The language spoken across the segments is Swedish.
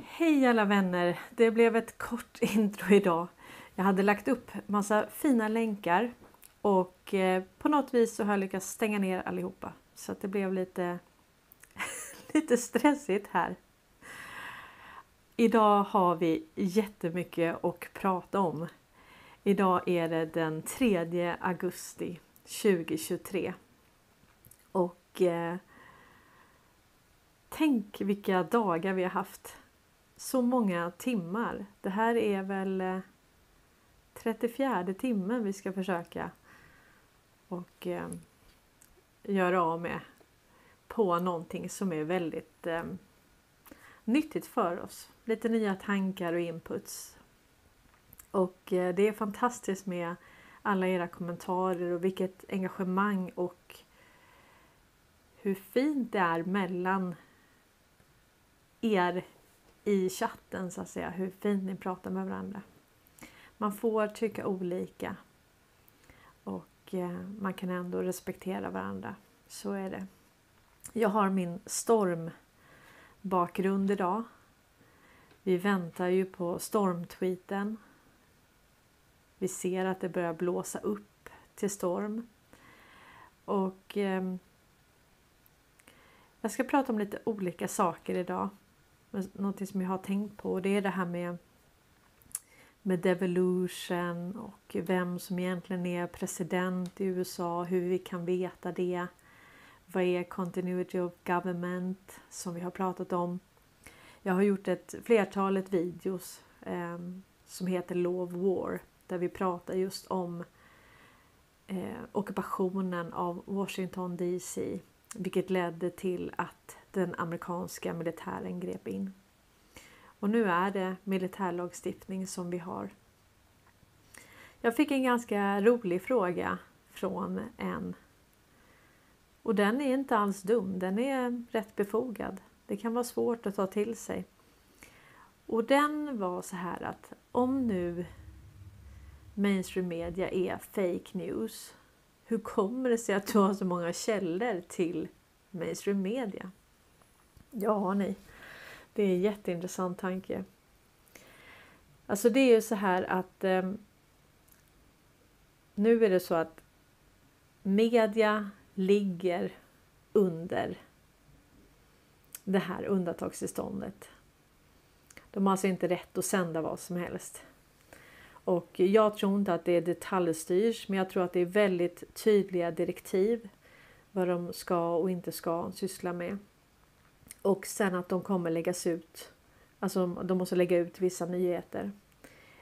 Hej alla vänner! Det blev ett kort intro idag. Jag hade lagt upp massa fina länkar och eh, på något vis så har jag lyckats stänga ner allihopa. Så att det blev lite, lite stressigt här. Idag har vi jättemycket att prata om. Idag är det den 3 augusti 2023. Och eh, tänk vilka dagar vi har haft. Så många timmar. Det här är väl eh, 34 timmen vi ska försöka och eh, göra av med på någonting som är väldigt eh, nyttigt för oss. Lite nya tankar och inputs. Och eh, det är fantastiskt med alla era kommentarer och vilket engagemang och hur fint det är mellan er i chatten så att säga. Hur fint ni pratar med varandra. Man får tycka olika och eh, man kan ändå respektera varandra. Så är det. Jag har min stormbakgrund idag. Vi väntar ju på stormtweeten. Vi ser att det börjar blåsa upp till storm. Och eh, jag ska prata om lite olika saker idag. Någonting som jag har tänkt på det är det här med med devolution och vem som egentligen är president i USA, hur vi kan veta det. Vad är continuity of government som vi har pratat om. Jag har gjort ett flertalet videos eh, som heter Law of War där vi pratar just om eh, ockupationen av Washington DC vilket ledde till att den amerikanska militären grep in. Och nu är det militärlagstiftning som vi har. Jag fick en ganska rolig fråga från en. Och den är inte alls dum, den är rätt befogad. Det kan vara svårt att ta till sig. Och den var så här att om nu mainstream media är fake news. Hur kommer det sig att du har så många källor till mainstream media? Ja, ni. Det är en jätteintressant tanke. Alltså det är ju så här att eh, nu är det så att media ligger under det här undantagstillståndet. De har alltså inte rätt att sända vad som helst. Och jag tror inte att det är detaljstyrs, men jag tror att det är väldigt tydliga direktiv vad de ska och inte ska syssla med. Och sen att de kommer läggas ut. Alltså de måste lägga ut vissa nyheter.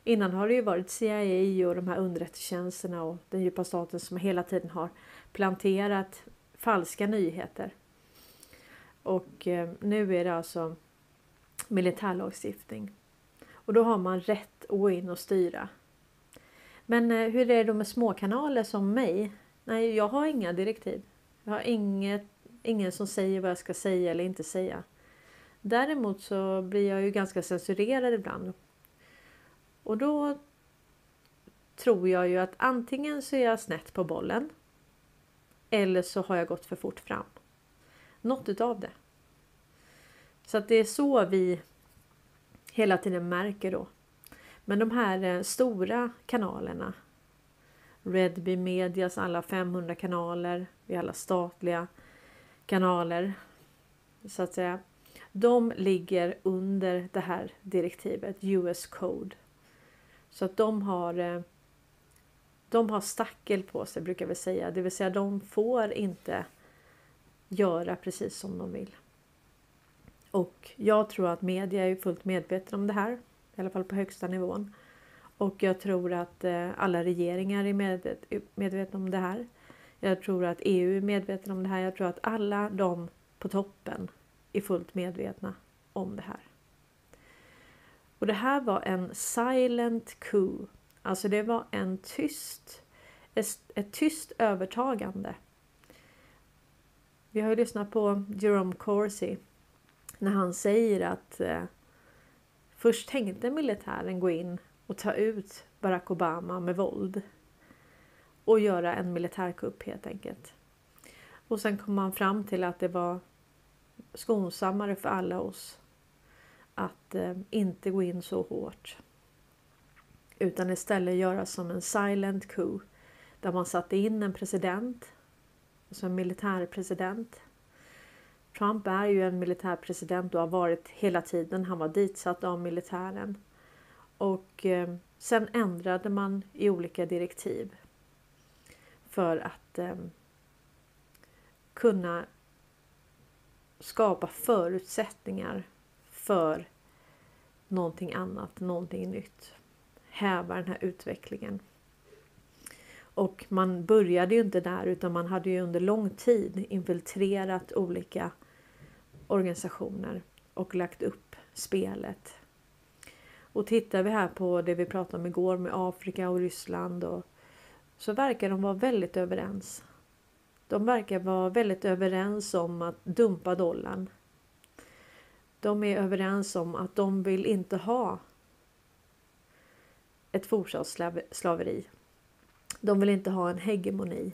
Innan har det ju varit CIA och de här underrättelsetjänsterna och den djupa staten som hela tiden har planterat falska nyheter. Och eh, nu är det alltså militärlagstiftning. Och då har man rätt att gå in och styra. Men eh, hur är det då med småkanaler som mig? Nej, jag har inga direktiv. Jag har inget ingen som säger vad jag ska säga eller inte säga. Däremot så blir jag ju ganska censurerad ibland. Och då tror jag ju att antingen så är jag snett på bollen. Eller så har jag gått för fort fram. Något utav det. Så att det är så vi hela tiden märker då. Men de här eh, stora kanalerna. Redby Medias alla 500 kanaler. Vi alla statliga kanaler så att säga. De ligger under det här direktivet US Code. Så att de har eh, de har stackel på sig brukar vi säga, det vill säga de får inte göra precis som de vill. Och jag tror att media är fullt medvetna om det här, i alla fall på högsta nivån. Och jag tror att eh, alla regeringar är medvetna om det här. Jag tror att EU är medvetna om det här. Jag tror att alla de på toppen är fullt medvetna om det här. Och det här var en silent coup. Alltså det var en tyst, ett, tyst övertagande. Vi har ju lyssnat på Jerome Corsi när han säger att eh, först tänkte militären gå in och ta ut Barack Obama med våld och göra en militärkupp helt enkelt. Och sen kom man fram till att det var skonsammare för alla oss att eh, inte gå in så hårt. Utan istället göra som en silent coup där man satte in en president, alltså en militärpresident. Trump är ju en militärpresident och har varit hela tiden. Han var ditsatt av militären. Och eh, sen ändrade man i olika direktiv för att eh, kunna skapa förutsättningar för någonting annat, någonting nytt. Häva den här utvecklingen. Och man började ju inte där utan man hade ju under lång tid infiltrerat olika organisationer och lagt upp spelet. Och tittar vi här på det vi pratade om igår med Afrika och Ryssland och så verkar de vara väldigt överens. De verkar vara väldigt överens om att dumpa dollarn. De är överens om att de vill inte ha ett fortsatt slaveri. De vill inte ha en hegemoni.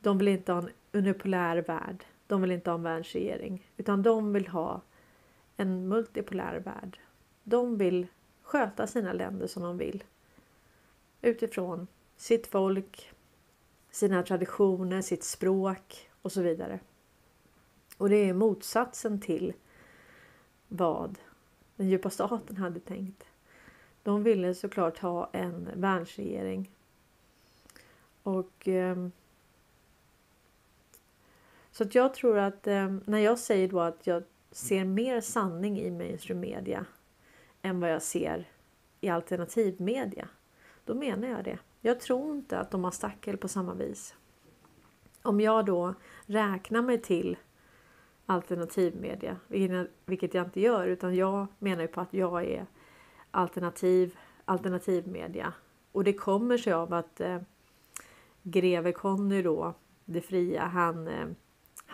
De vill inte ha en unipolär värld. De vill inte ha en världsregering. Utan de vill ha en multipolär värld. De vill sköta sina länder som de vill. Utifrån sitt folk, sina traditioner, sitt språk och så vidare. Och det är motsatsen till vad den djupa staten hade tänkt. De ville såklart ha en världsregering. Och eh, så att jag tror att eh, när jag säger då att jag ser mer sanning i mainstream media än vad jag ser i alternativ media. Då menar jag det. Jag tror inte att de har stackel på samma vis. Om jag då räknar mig till alternativmedia, vilket jag inte gör utan jag menar ju på att jag är alternativ, alternativmedia. Och det kommer sig av att eh, greve Conny då, det fria, han, eh,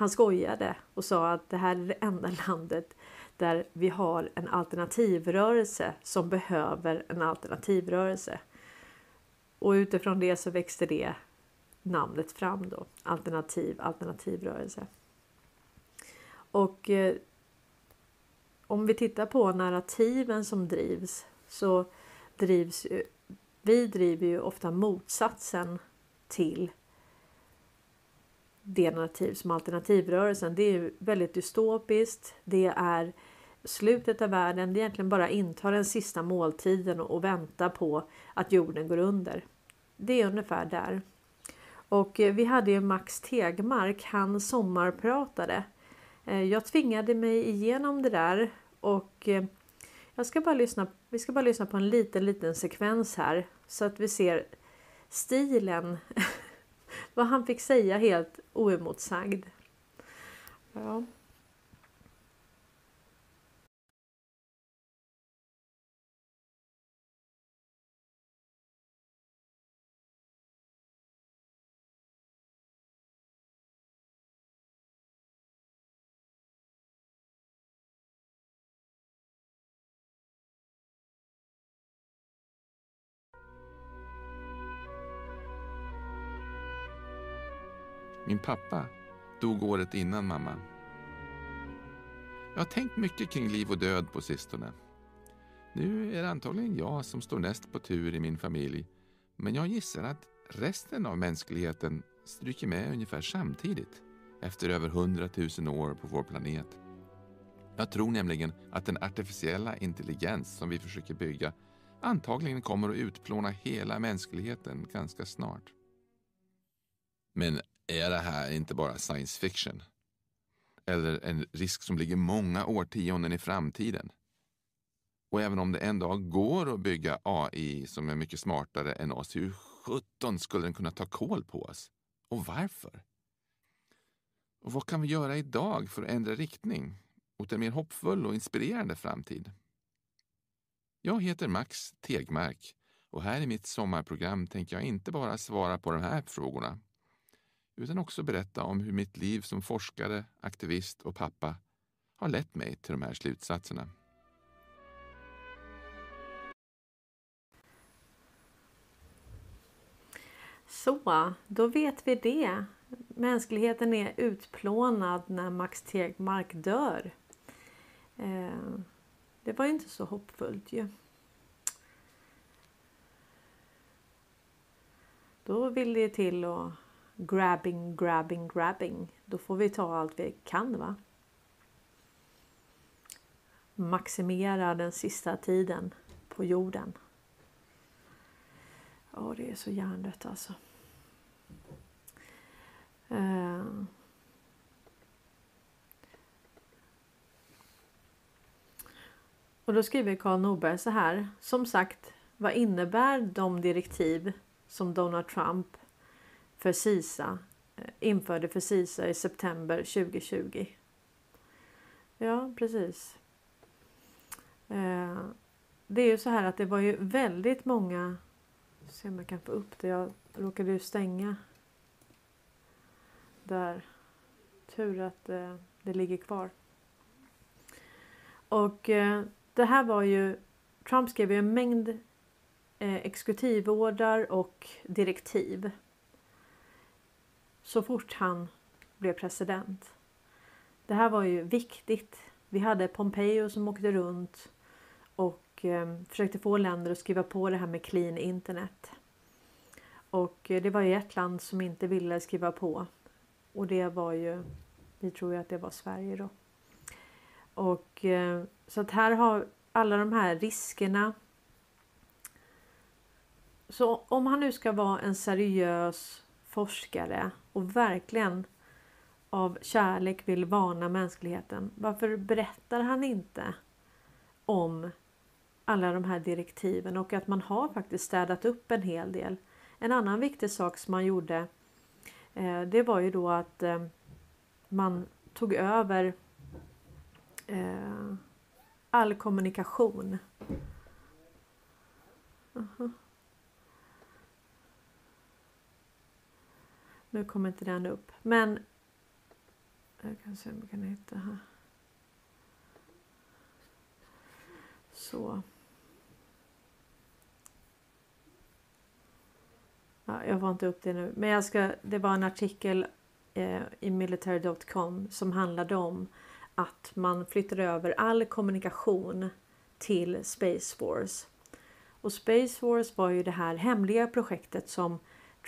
han skojade och sa att det här är det enda landet där vi har en alternativrörelse som behöver en alternativrörelse. Och utifrån det så växte det namnet fram då, alternativ alternativrörelse. Och eh, om vi tittar på narrativen som drivs så drivs vi driver ju ofta motsatsen till det narrativ som alternativrörelsen. Det är väldigt dystopiskt. Det är slutet av världen. Det är egentligen bara inta den sista måltiden och vänta på att jorden går under. Det är ungefär där. Och eh, vi hade ju Max Tegmark, han sommarpratade. Eh, jag tvingade mig igenom det där och eh, jag ska bara lyssna, vi ska bara lyssna på en liten, liten sekvens här så att vi ser stilen. Vad han fick säga helt oemotsagd. Ja. Pappa dog året innan mamma. Jag har tänkt mycket kring liv och död på sistone. Nu är det antagligen jag som står näst på tur i min familj, men jag gissar att resten av mänskligheten stryker med ungefär samtidigt efter över hundratusen år på vår planet. Jag tror nämligen att den artificiella intelligens som vi försöker bygga antagligen kommer att utplåna hela mänskligheten ganska snart. Men är det här inte bara science fiction? Eller en risk som ligger många årtionden i framtiden? Och även om det en dag går att bygga AI som är mycket smartare än oss, hur sjutton skulle den kunna ta koll på oss? Och varför? Och vad kan vi göra idag för att ändra riktning mot en mer hoppfull och inspirerande framtid? Jag heter Max Tegmark och här i mitt sommarprogram tänker jag inte bara svara på de här frågorna utan också berätta om hur mitt liv som forskare, aktivist och pappa har lett mig till de här slutsatserna. Så, då vet vi det. Mänskligheten är utplånad när Max Tegmark dör. Eh, det var inte så hoppfullt ju. Då vill det till att grabbing, grabbing, grabbing. Då får vi ta allt vi kan va. Maximera den sista tiden på jorden. Ja, det är så hjärndött alltså. Uh. Och då skriver Karl Norberg så här. Som sagt, vad innebär de direktiv som Donald Trump för CISA eh, införde för CISA i september 2020? Ja, precis. Eh, det är ju så här att det var ju väldigt många se om jag kan få upp det. Jag råkade ju stänga där. Tur att eh, det ligger kvar. Och det här var ju Trump skrev ju en mängd exekutivordrar och direktiv. Så fort han blev president. Det här var ju viktigt. Vi hade Pompeo som åkte runt och eh, försökte få länder att skriva på det här med clean internet. Och eh, det var ju ett land som inte ville skriva på och det var ju, vi tror ju att det var Sverige då. Och eh, så att här har alla de här riskerna. Så om han nu ska vara en seriös forskare och verkligen av kärlek vill varna mänskligheten. Varför berättar han inte om alla de här direktiven och att man har faktiskt städat upp en hel del. En annan viktig sak som man gjorde eh, det var ju då att eh, man tog över eh, all kommunikation. Uh -huh. Nu kommer inte den upp men jag kan se om jag kan hitta här. Så. Ja, jag får inte upp det nu, men jag ska, det var en artikel eh, i military.com som handlade om att man flyttade över all kommunikation till Space Force. Och Space Force var ju det här hemliga projektet som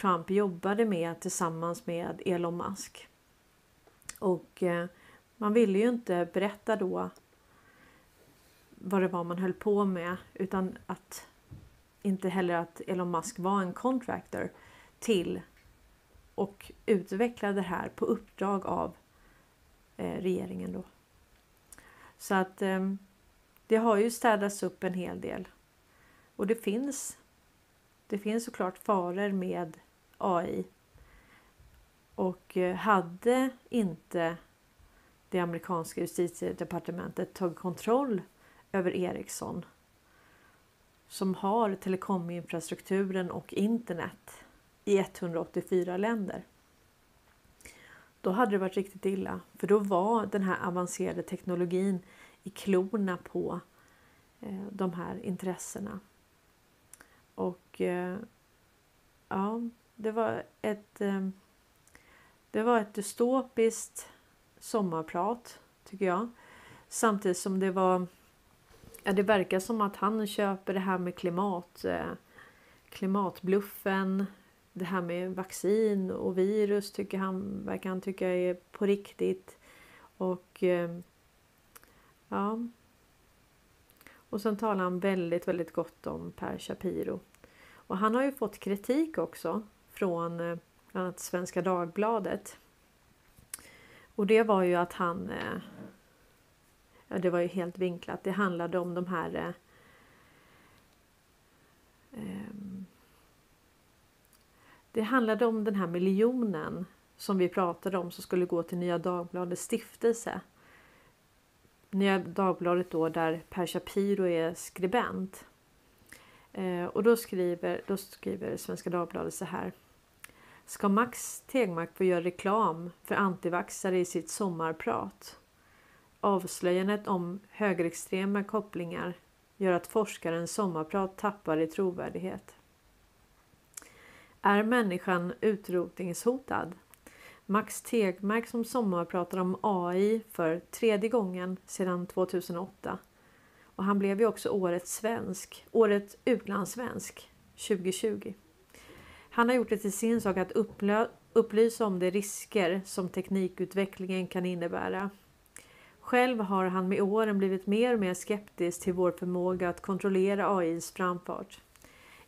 Trump jobbade med tillsammans med Elon Musk. Och eh, man ville ju inte berätta då vad det var man höll på med utan att inte heller att Elon Musk var en contractor till och utvecklade det här på uppdrag av eh, regeringen då. Så att eh, det har ju städats upp en hel del. Och det finns det finns såklart faror med AI. Och eh, hade inte det amerikanska justitiedepartementet tagit kontroll över Ericsson som har telekominfrastrukturen och internet i 184 länder. Då hade det varit riktigt illa för då var den här avancerade teknologin i klorna på eh, de här intressena. Och eh, ja, det var ett ehm, det var ett dystopiskt sommarprat tycker jag. Samtidigt som det var Ja, det verkar som att han köper det här med klimat, eh, klimatbluffen. Det här med vaccin och virus tycker han, verkar han tycka är på riktigt. Och ehm, ja. Och sen talar han väldigt, väldigt gott om Per Shapiro. Och han har ju fått kritik också från eh, bland annat Svenska Dagbladet. Och det var ju att han eh, ja, det var ju helt vinklat. Det handlade om de här eh, ehm, det handlade om den här miljonen som vi pratade om som skulle gå till Nya Dagbladets stiftelse. Nya Dagbladet då där Per Shapiro är skribent. Eh, och då skriver, då skriver Svenska Dagbladet så här. Ska Max Tegmark få göra reklam för antivaxare i sitt sommarprat? Avslöjandet om högerextrema kopplingar gör att forskarens sommarprat tappar i trovärdighet. Är människan utrotningshotad? Max Tegmark som sommarpratar om AI för tredje gången sedan 2008. Och han blev ju också årets svensk, året utlandssvensk 2020. Han har gjort det till sin sak att upplysa om de risker som teknikutvecklingen kan innebära. Själv har han med åren blivit mer och mer skeptisk till vår förmåga att kontrollera AIs framfart.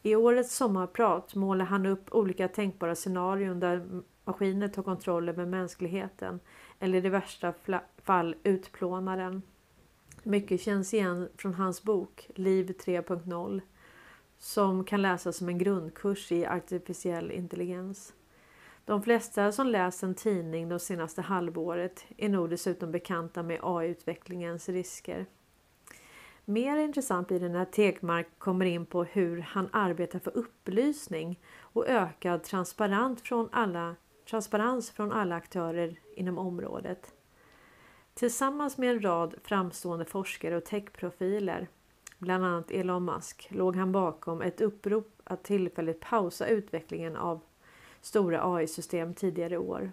I årets sommarprat målar han upp olika tänkbara scenarion där maskiner tar kontroll över mänskligheten eller i det värsta fall utplånar den. Mycket känns igen från hans bok Liv 3.0 som kan läsas som en grundkurs i artificiell intelligens. De flesta som läst en tidning de senaste halvåret är nog dessutom bekanta med AI-utvecklingens risker. Mer intressant blir det när Tegmark kommer in på hur han arbetar för upplysning och ökad transparens från alla, transparens från alla aktörer inom området. Tillsammans med en rad framstående forskare och techprofiler, bland annat Elon Musk, låg han bakom ett upprop att tillfälligt pausa utvecklingen av stora AI-system tidigare år.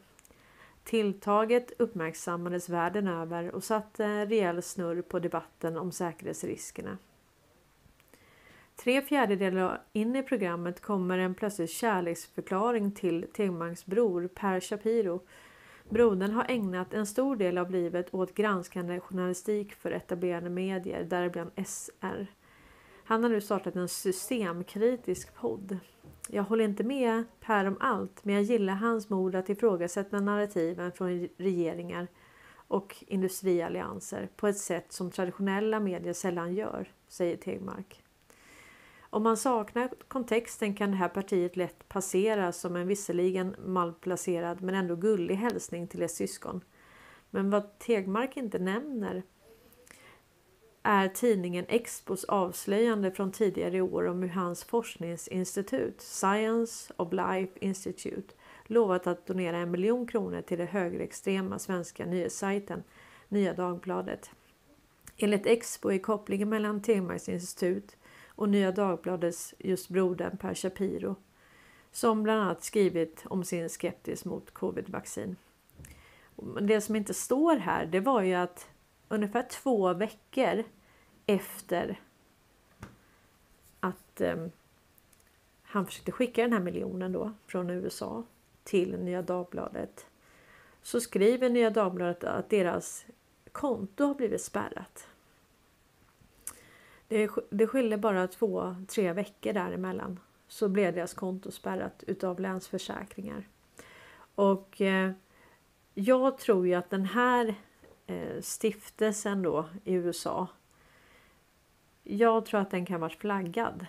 Tilltaget uppmärksammades världen över och satte rejäl snurr på debatten om säkerhetsriskerna. Tre fjärdedelar in i programmet kommer en plötslig kärleksförklaring till Tegmarks bror Per Shapiro. Brodern har ägnat en stor del av livet åt granskande journalistik för etablerade medier, däribland SR. Han har nu startat en systemkritisk podd. Jag håller inte med Per om allt, men jag gillar hans mod att ifrågasätta narrativen från regeringar och industriallianser på ett sätt som traditionella medier sällan gör, säger Tegmark. Om man saknar kontexten kan det här partiet lätt passera som en visserligen malplacerad men ändå gullig hälsning till ett syskon. Men vad Tegmark inte nämner är tidningen Expos avslöjande från tidigare år om hur hans forskningsinstitut Science of Life Institute lovat att donera en miljon kronor till den högerextrema svenska nyhetssajten Nya Dagbladet. Enligt Expo är kopplingen mellan Tegmarks institut och Nya Dagbladets just brodern Per Shapiro som bland annat skrivit om sin skeptis mot covid-vaccin. Det som inte står här det var ju att ungefär två veckor efter att eh, han försökte skicka den här miljonen då från USA till Nya Dagbladet så skriver Nya Dagbladet att deras konto har blivit spärrat. Det, det skiljer bara två, tre veckor däremellan så blev deras konto spärrat utav Länsförsäkringar. Och eh, jag tror ju att den här eh, stiftelsen då i USA. Jag tror att den kan vara flaggad.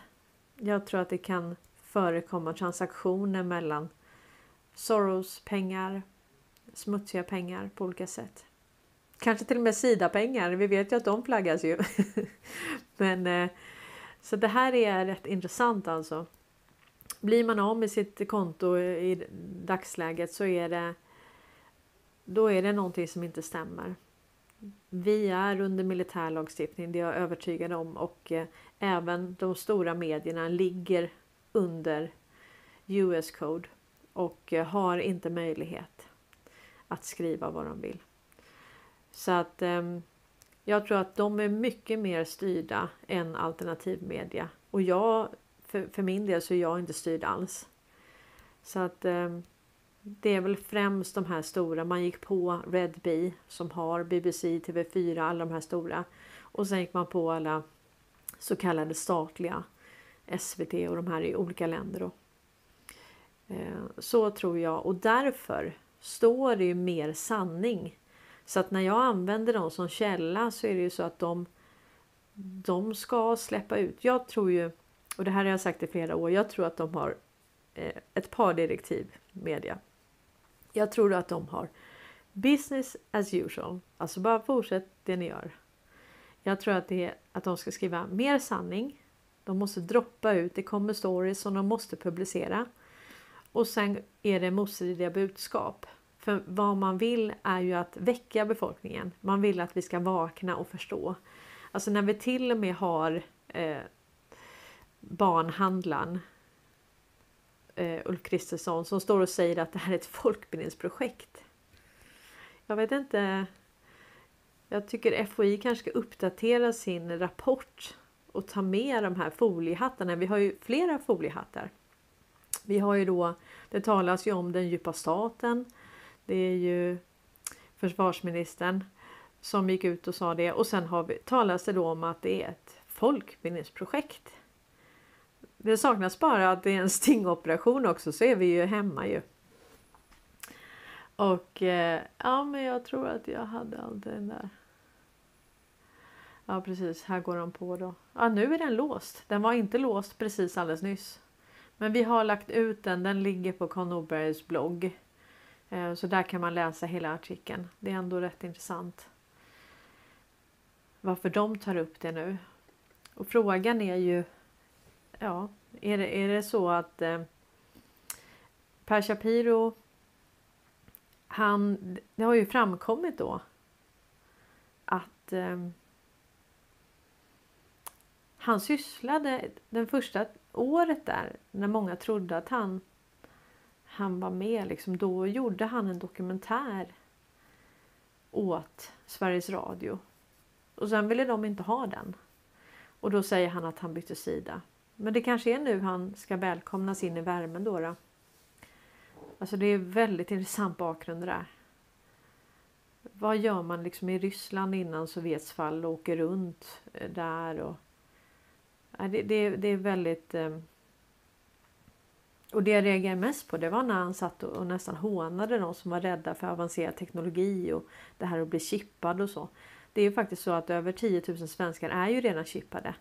Jag tror att det kan förekomma transaktioner mellan Soros pengar, smutsiga pengar på olika sätt. Kanske till och med Sida-pengar. Vi vet ju att de flaggas ju. Men eh, så det här är rätt intressant alltså. Blir man av med sitt konto i dagsläget så är det då är det någonting som inte stämmer. Vi är under militär lagstiftning, det är jag övertygad om och eh, även de stora medierna ligger under US Code och eh, har inte möjlighet att skriva vad de vill. Så att eh, jag tror att de är mycket mer styrda än alternativ media och jag för, för min del så är jag inte styrd alls. Så att eh, det är väl främst de här stora. Man gick på Red Bee som har BBC, TV4, alla de här stora. Och sen gick man på alla så kallade statliga SVT och de här i olika länder. Då. Eh, så tror jag och därför står det ju mer sanning. Så att när jag använder dem som källa så är det ju så att de, de ska släppa ut. Jag tror ju, och det här har jag sagt i flera år, jag tror att de har eh, ett par direktiv media. Jag tror att de har business as usual. Alltså bara fortsätt det ni gör. Jag tror att, det är att de ska skriva mer sanning. De måste droppa ut. Det kommer stories som de måste publicera. Och sen är det motstridiga budskap. För vad man vill är ju att väcka befolkningen. Man vill att vi ska vakna och förstå. Alltså när vi till och med har eh, barnhandlaren eh, Ulf Kristersson som står och säger att det här är ett folkbildningsprojekt. Jag vet inte. Jag tycker FOI kanske ska uppdatera sin rapport och ta med de här foliehattarna. Vi har ju flera foliehattar. Vi har ju då, det talas ju om den djupa staten. Det är ju försvarsministern som gick ut och sa det och sen har vi, talas det då om att det är ett folkbildningsprojekt. Det saknas bara att det är en stingoperation också så är vi ju hemma ju. Och eh, ja, men jag tror att jag hade allt den där. Ja precis, här går de på då. Ja, nu är den låst. Den var inte låst precis alldeles nyss. Men vi har lagt ut den. Den ligger på Conn Norbergs blogg. Eh, så där kan man läsa hela artikeln. Det är ändå rätt intressant. Varför de tar upp det nu. Och frågan är ju. Ja, är det, är det så att eh, Per Shapiro. Han, det har ju framkommit då. Att eh, han sysslade den första året där när många trodde att han, han var med. Liksom, då gjorde han en dokumentär åt Sveriges Radio. Och sen ville de inte ha den. Och då säger han att han bytte sida. Men det kanske är nu han ska välkomnas in i värmen då. då. Alltså det är väldigt intressant bakgrund det där. Vad gör man liksom i Ryssland innan Sovjets fall och åker runt eh, där och det, det, det är väldigt... Eh, och det jag reagerade mest på det var när han satt och nästan hånade de som var rädda för avancerad teknologi och det här att bli chippad och så. Det är ju faktiskt så att över 10 000 svenskar är ju redan chippade.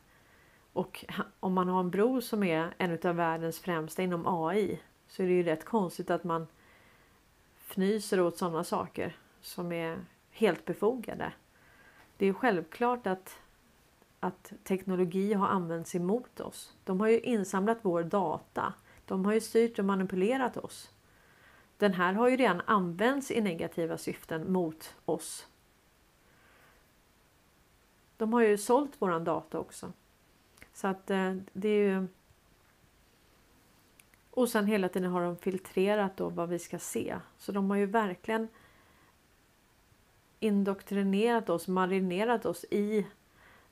Och om man har en bror som är en av världens främsta inom AI så är det ju rätt konstigt att man fnyser åt sådana saker som är helt befogade. Det är självklart att att teknologi har använts emot oss. De har ju insamlat vår data. De har ju styrt och manipulerat oss. Den här har ju redan använts i negativa syften mot oss. De har ju sålt våran data också. Så att eh, det är ju... Och sen hela tiden har de filtrerat då vad vi ska se. Så de har ju verkligen indoktrinerat oss, marinerat oss i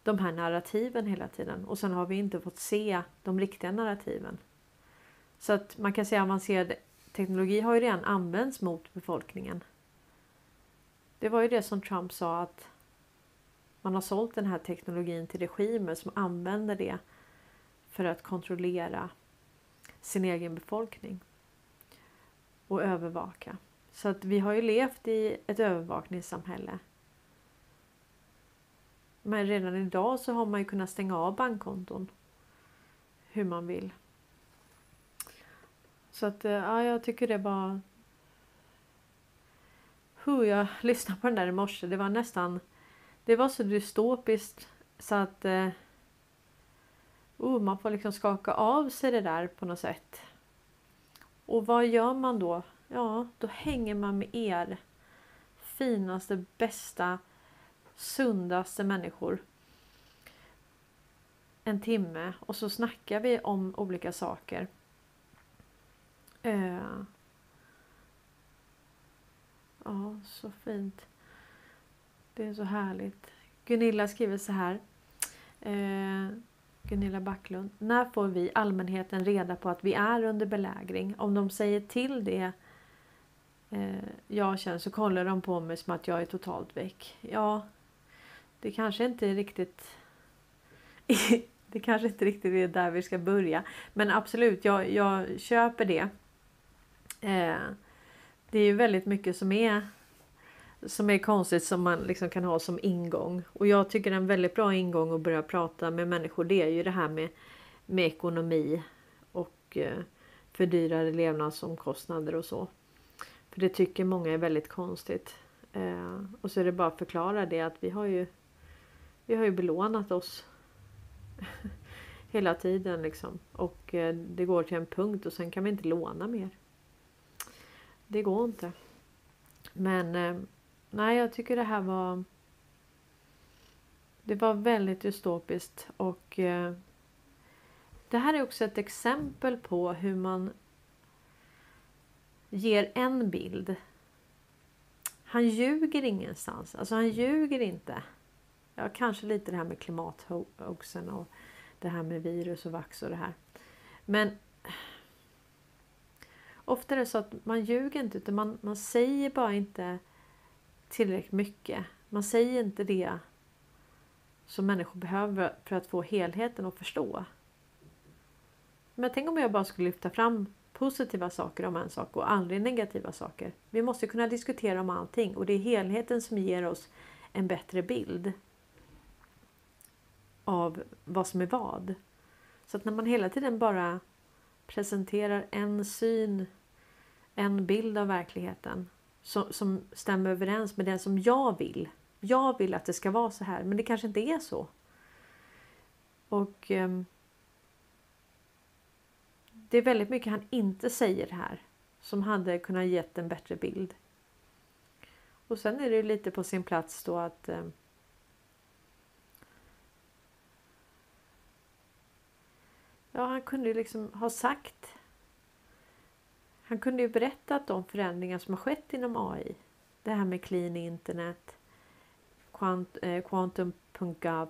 de här narrativen hela tiden och sen har vi inte fått se de riktiga narrativen. Så att man kan säga avancerad teknologi har ju redan använts mot befolkningen. Det var ju det som Trump sa att man har sålt den här teknologin till regimer som använder det för att kontrollera sin egen befolkning och övervaka. Så att vi har ju levt i ett övervakningssamhälle men redan idag så har man ju kunnat stänga av bankkonton. Hur man vill. Så att eh, ja, jag tycker det var... Huh, jag lyssnade på den där i morse. Det var nästan... Det var så dystopiskt så att... Uh, man får liksom skaka av sig det där på något sätt. Och vad gör man då? Ja, då hänger man med er finaste, bästa sundaste människor en timme och så snackar vi om olika saker. Eh. ja, så fint. Det är så härligt. Gunilla skriver så här. Eh, Gunilla Backlund. När får vi allmänheten reda på att vi är under belägring? Om de säger till det eh, jag känner så kollar de på mig som att jag är totalt väck. Ja, det kanske inte är riktigt det kanske inte riktigt är där vi ska börja. Men absolut, jag, jag köper det. Eh, det är ju väldigt mycket som är som är konstigt som man liksom kan ha som ingång. Och jag tycker en väldigt bra ingång att börja prata med människor det är ju det här med, med ekonomi och eh, fördyrade levnadsomkostnader och så. För det tycker många är väldigt konstigt. Eh, och så är det bara att förklara det att vi har ju vi har ju belånat oss hela tiden liksom. Och eh, det går till en punkt och sen kan vi inte låna mer. Det går inte. Men eh, nej, jag tycker det här var det var väldigt dystopiskt och eh, det här är också ett exempel på hur man ger en bild. Han ljuger ingenstans. Alltså han ljuger inte. Ja, kanske lite det här med klimathoaxen och det här med virus och vax och det här. Men ofta är det så att man ljuger inte utan man, man säger bara inte tillräckligt mycket. Man säger inte det som människor behöver för att få helheten att förstå. Men tänk om jag bara skulle lyfta fram positiva saker om en sak och aldrig negativa saker. Vi måste kunna diskutera om allting och det är helheten som ger oss en bättre bild av vad som är vad. Så att när man hela tiden bara presenterar en syn, en bild av verkligheten som, som stämmer överens med den som jag vill. Jag vill att det ska vara så här, men det kanske inte är så. Och eh, det är väldigt mycket han inte säger här som hade kunnat gett en bättre bild. Och sen är det lite på sin plats då att ehm, Ja, han kunde ju liksom ha sagt. Han kunde ju berättat om förändringar som har skett inom AI. Det här med clean internet, quant, eh, quantum.gov,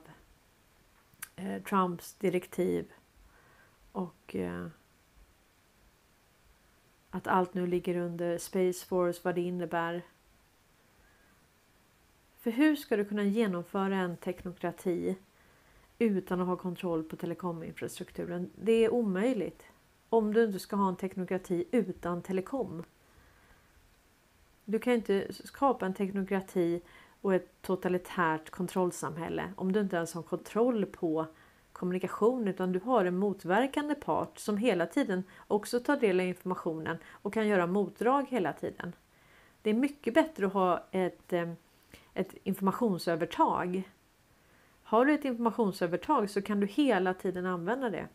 eh, Trumps direktiv och eh, att allt nu ligger under Space Force, vad det innebär. För hur ska du kunna genomföra en teknokrati utan att ha kontroll på telekominfrastrukturen? Det är omöjligt. Om du inte ska ha en teknokrati utan telekom. Du kan inte skapa en teknokrati och ett totalitärt kontrollsamhälle om du inte ens har kontroll på kommunikation utan du har en motverkande part som hela tiden också tar del av informationen och kan göra motdrag hela tiden. Det är mycket bättre att ha ett, eh, ett informationsövertag. Har du ett informationsövertag så kan du hela tiden använda det.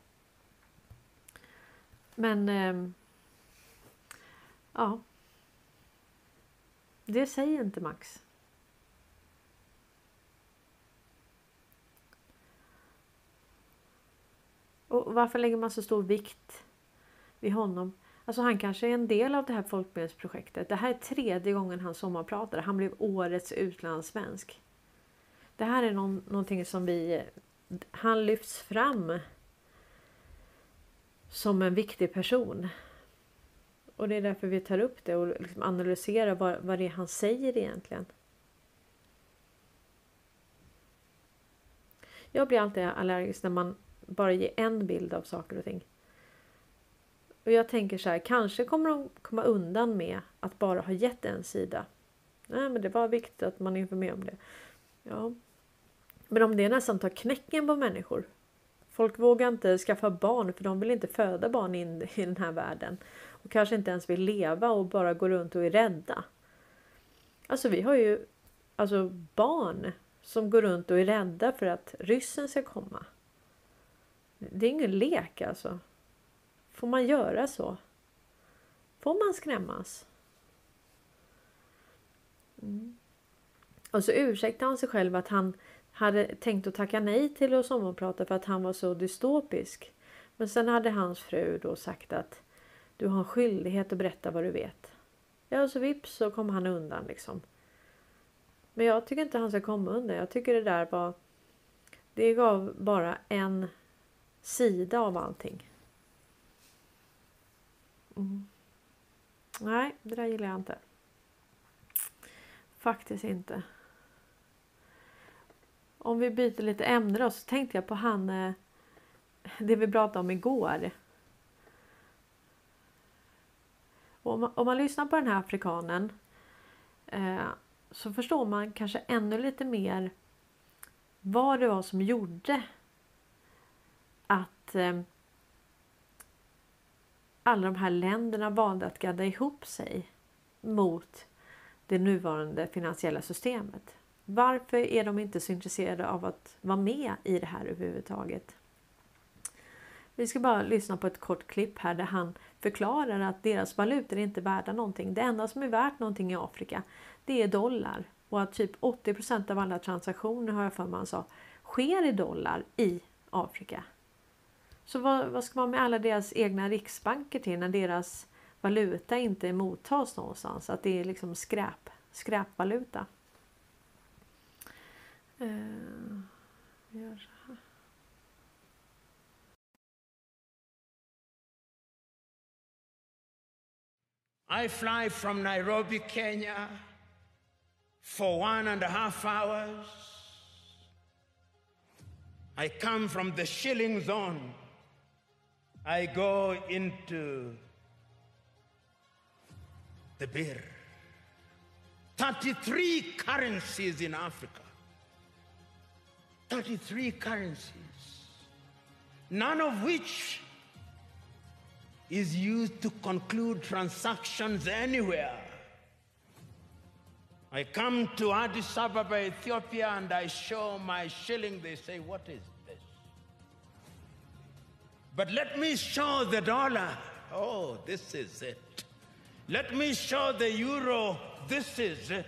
Men eh, ja. Det säger inte Max. Och varför lägger man så stor vikt vid honom? Alltså han kanske är en del av det här folkbildningsprojektet. Det här är tredje gången han sommarpratar. Han blev årets utlandssvensk. Det här är någon, någonting som vi... Han lyfts fram som en viktig person. Och det är därför vi tar upp det och liksom analyserar vad, vad det är han säger egentligen. Jag blir alltid allergisk när man bara ger en bild av saker och ting. Och jag tänker så här, kanske kommer de komma undan med att bara ha gett en sida. Nej, men det var viktigt att man informerar om det. Ja. Men om det nästan tar knäcken på människor. Folk vågar inte skaffa barn för de vill inte föda barn in i den här världen. Och kanske inte ens vill leva och bara gå runt och är rädda. Alltså vi har ju alltså barn som går runt och är rädda för att ryssen ska komma. Det är ingen lek alltså. Får man göra så? Får man skrämmas? Mm. Och så ursäktar han sig själv att han hade tänkt att tacka nej till att sommarprata för att han var så dystopisk. Men sen hade hans fru då sagt att du har en skyldighet att berätta vad du vet. Ja, så vips så kom han undan liksom. Men jag tycker inte han ska komma undan. Jag tycker det där var... Det gav bara en sida av allting. Mm. Nej, det där gillar jag inte. Faktiskt inte. Om vi byter lite ämne då så tänkte jag på han eh, det vi pratade om igår. Om man, om man lyssnar på den här afrikanen eh, så förstår man kanske ännu lite mer vad det var som gjorde att eh, alla de här länderna valde att gadda ihop sig mot det nuvarande finansiella systemet. Varför är de inte så intresserade av att vara med i det här överhuvudtaget? Vi ska bara lyssna på ett kort klipp här där han förklarar att deras valutor är inte värda någonting. Det enda som är värt någonting i Afrika det är dollar och att typ 80% av alla transaktioner har jag för mig han sa sker i dollar i Afrika. Så vad, vad ska man med alla deras egna riksbanker till när deras valuta inte mottas någonstans. Att det är liksom skräp, skräpvaluta. Här. I fly from Nairobi, Kenya for one and a half hours. I come from the shilling zone. I go into the beer. 33 currencies in Africa. 33 currencies. None of which is used to conclude transactions anywhere. I come to Addis Ababa, Ethiopia, and I show my shilling. They say, What is this? But let me show the dollar. Oh, this is it. Let me show the euro. This is it.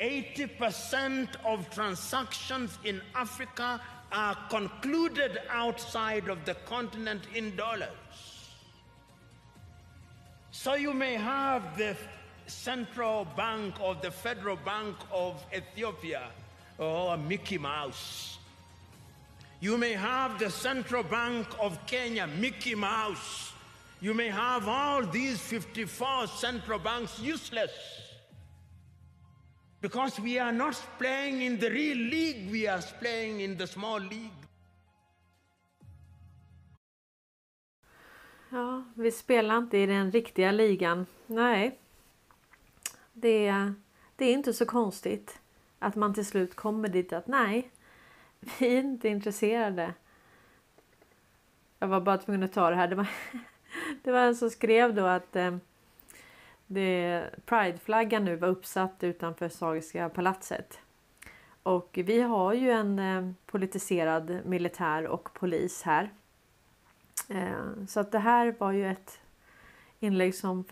80% of transactions in Africa are concluded outside of the continent in dollars. So you may have the central bank of the Federal Bank of Ethiopia or Mickey Mouse. You may have the Central Bank of Kenya, Mickey Mouse. You may have all these 54 central banks useless. Because we are not playing in the real league, we are playing in the small league. Ja, vi spelar inte i den riktiga ligan. Nej. Det, det är inte så konstigt att man till slut kommer dit att nej, vi är inte intresserade. Jag var bara tvungen att ta det här. Det var, det var en som skrev då att eh, Prideflaggan nu var uppsatt utanför Sagiska palatset. Och vi har ju en eh, politiserad militär och polis här. Eh, så att det här var ju ett inlägg som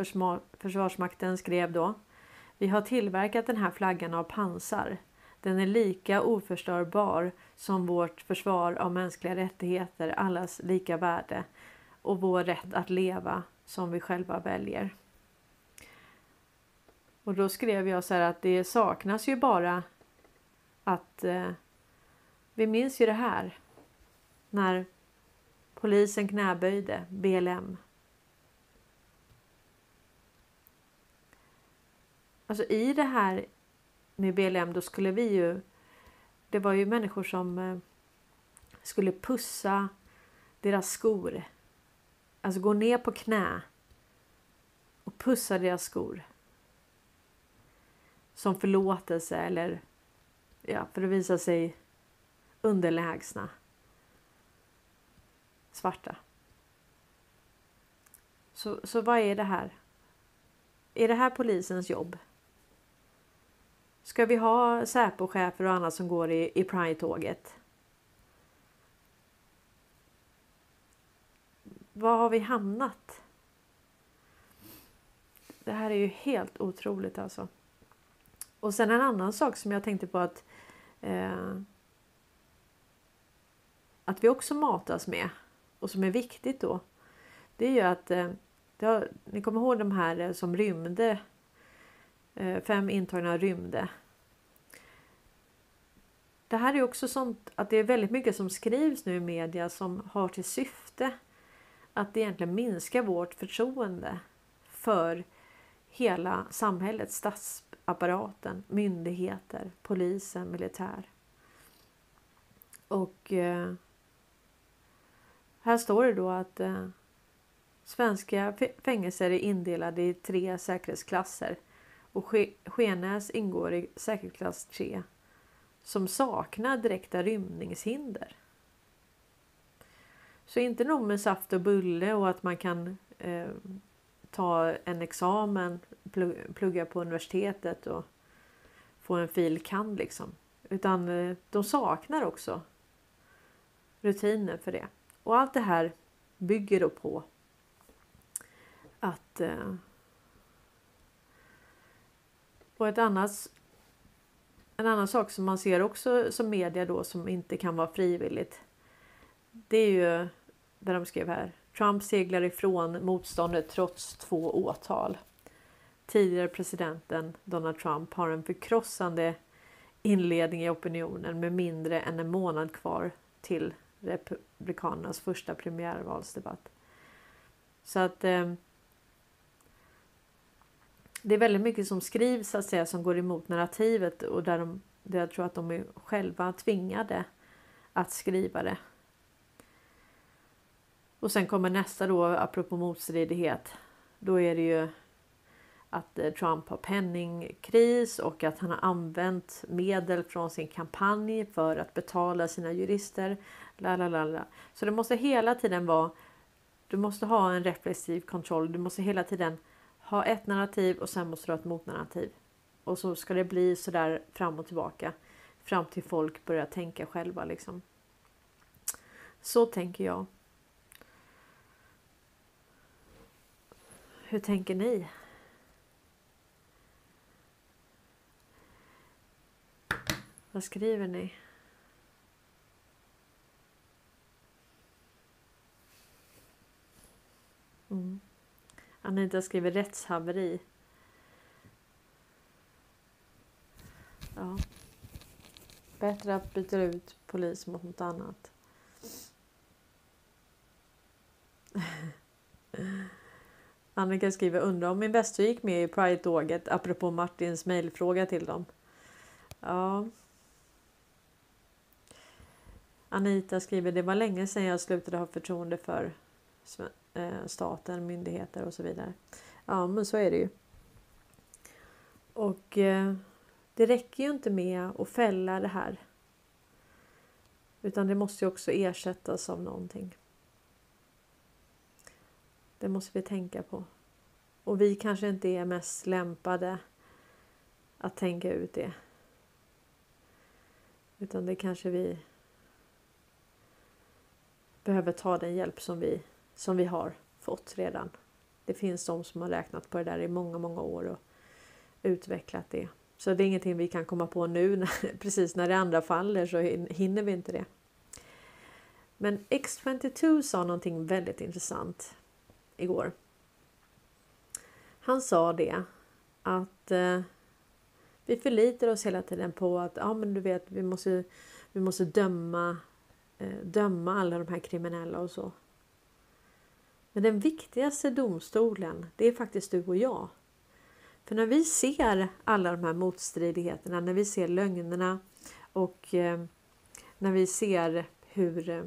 Försvarsmakten skrev då. Vi har tillverkat den här flaggan av pansar. Den är lika oförstörbar som vårt försvar av mänskliga rättigheter, allas lika värde och vår rätt att leva som vi själva väljer. Och då skrev jag så här att det saknas ju bara att eh, vi minns ju det här när polisen knäböjde BLM. Alltså i det här med BLM då skulle vi ju det var ju människor som eh, skulle pussa deras skor. Alltså gå ner på knä och pussa deras skor som förlåtelse eller ja, för att visa sig underlägsna. Svarta. Så, så vad är det här? Är det här polisens jobb? Ska vi ha Säpo-chefer och annat som går i, i Pride-tåget? Var har vi hamnat? Det här är ju helt otroligt alltså. Och sen en annan sak som jag tänkte på att eh, att vi också matas med och som är viktigt då. Det är ju att eh, har, ni kommer ihåg de här eh, som rymde. Eh, fem intagna rymde. Det här är också sånt att det är väldigt mycket som skrivs nu i media som har till syfte att egentligen minska vårt förtroende för hela samhället, stats apparaten, myndigheter, polisen, militär. Och eh, här står det då att eh, svenska fängelser är indelade i tre säkerhetsklasser och Skenäs ingår i säkerhetsklass 3 som saknar direkta rymningshinder. Så inte nog med saft och bulle och att man kan eh, ta en examen, plugga på universitetet och få en fil. kand liksom. Utan eh, de saknar också rutiner för det. Och allt det här bygger då på att eh, och ett annat en annan sak som man ser också som media då som inte kan vara frivilligt. Det är ju där de skrev här Trump seglar ifrån motståndet trots två åtal. Tidigare presidenten Donald Trump har en förkrossande inledning i opinionen med mindre än en månad kvar till Republikanernas första premiärvalsdebatt. Så att eh, det är väldigt mycket som skrivs så att säga, som går emot narrativet och där, de, där jag tror att de är själva tvingade att skriva det. Och sen kommer nästa då, apropå motstridighet. Då är det ju att eh, Trump har penningkris och att han har använt medel från sin kampanj för att betala sina jurister. Lalalala. Så det måste hela tiden vara du måste ha en reflexiv kontroll. Du måste hela tiden ha ett narrativ och sen måste du ha ett motnarrativ. Och så ska det bli så där fram och tillbaka. Fram till folk börjar tänka själva liksom. Så tänker jag. Hur tänker ni? Vad skriver ni? Mm. Anita skriver rättshaveri. Ja. Bättre att byta ut polis mot något annat. Annika skriver undrar om Investor gick med i Pride-tåget apropå Martins mejlfråga till dem. Ja. Anita skriver det var länge sedan jag slutade ha förtroende för eh, staten, myndigheter och så vidare. Ja, men så är det ju. Och eh, det räcker ju inte med att fälla det här. Utan det måste ju också ersättas av någonting. Det måste vi tänka på. Och vi kanske inte är mest lämpade att tänka ut det. Utan det kanske vi behöver ta den hjälp som vi som vi har fått redan. Det finns de som har räknat på det där i många, många år och utvecklat det. Så det är ingenting vi kan komma på nu. När, precis när det andra faller så hinner vi inte det. Men X22 sa någonting väldigt intressant igår. Han sa det att eh, vi förlitar oss hela tiden på att ja, men du vet, vi måste, vi måste döma, eh, döma alla de här kriminella och så. Men den viktigaste domstolen, det är faktiskt du och jag. För när vi ser alla de här motstridigheterna, när vi ser lögnerna och eh, när vi ser hur eh,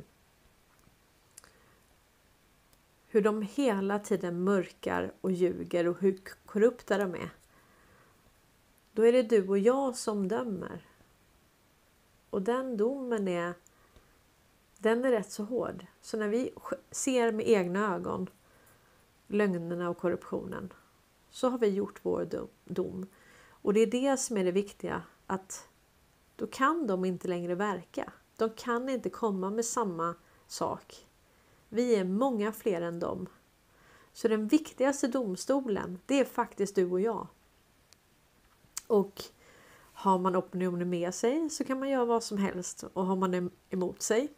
hur de hela tiden mörkar och ljuger och hur korrupta de är. Då är det du och jag som dömer. Och den domen är den är rätt så hård. Så när vi ser med egna ögon lögnerna och korruptionen så har vi gjort vår dom. Och det är det som är det viktiga att då kan de inte längre verka. De kan inte komma med samma sak. Vi är många fler än dem. Så den viktigaste domstolen, det är faktiskt du och jag. Och har man opinionen med sig så kan man göra vad som helst och har man den emot sig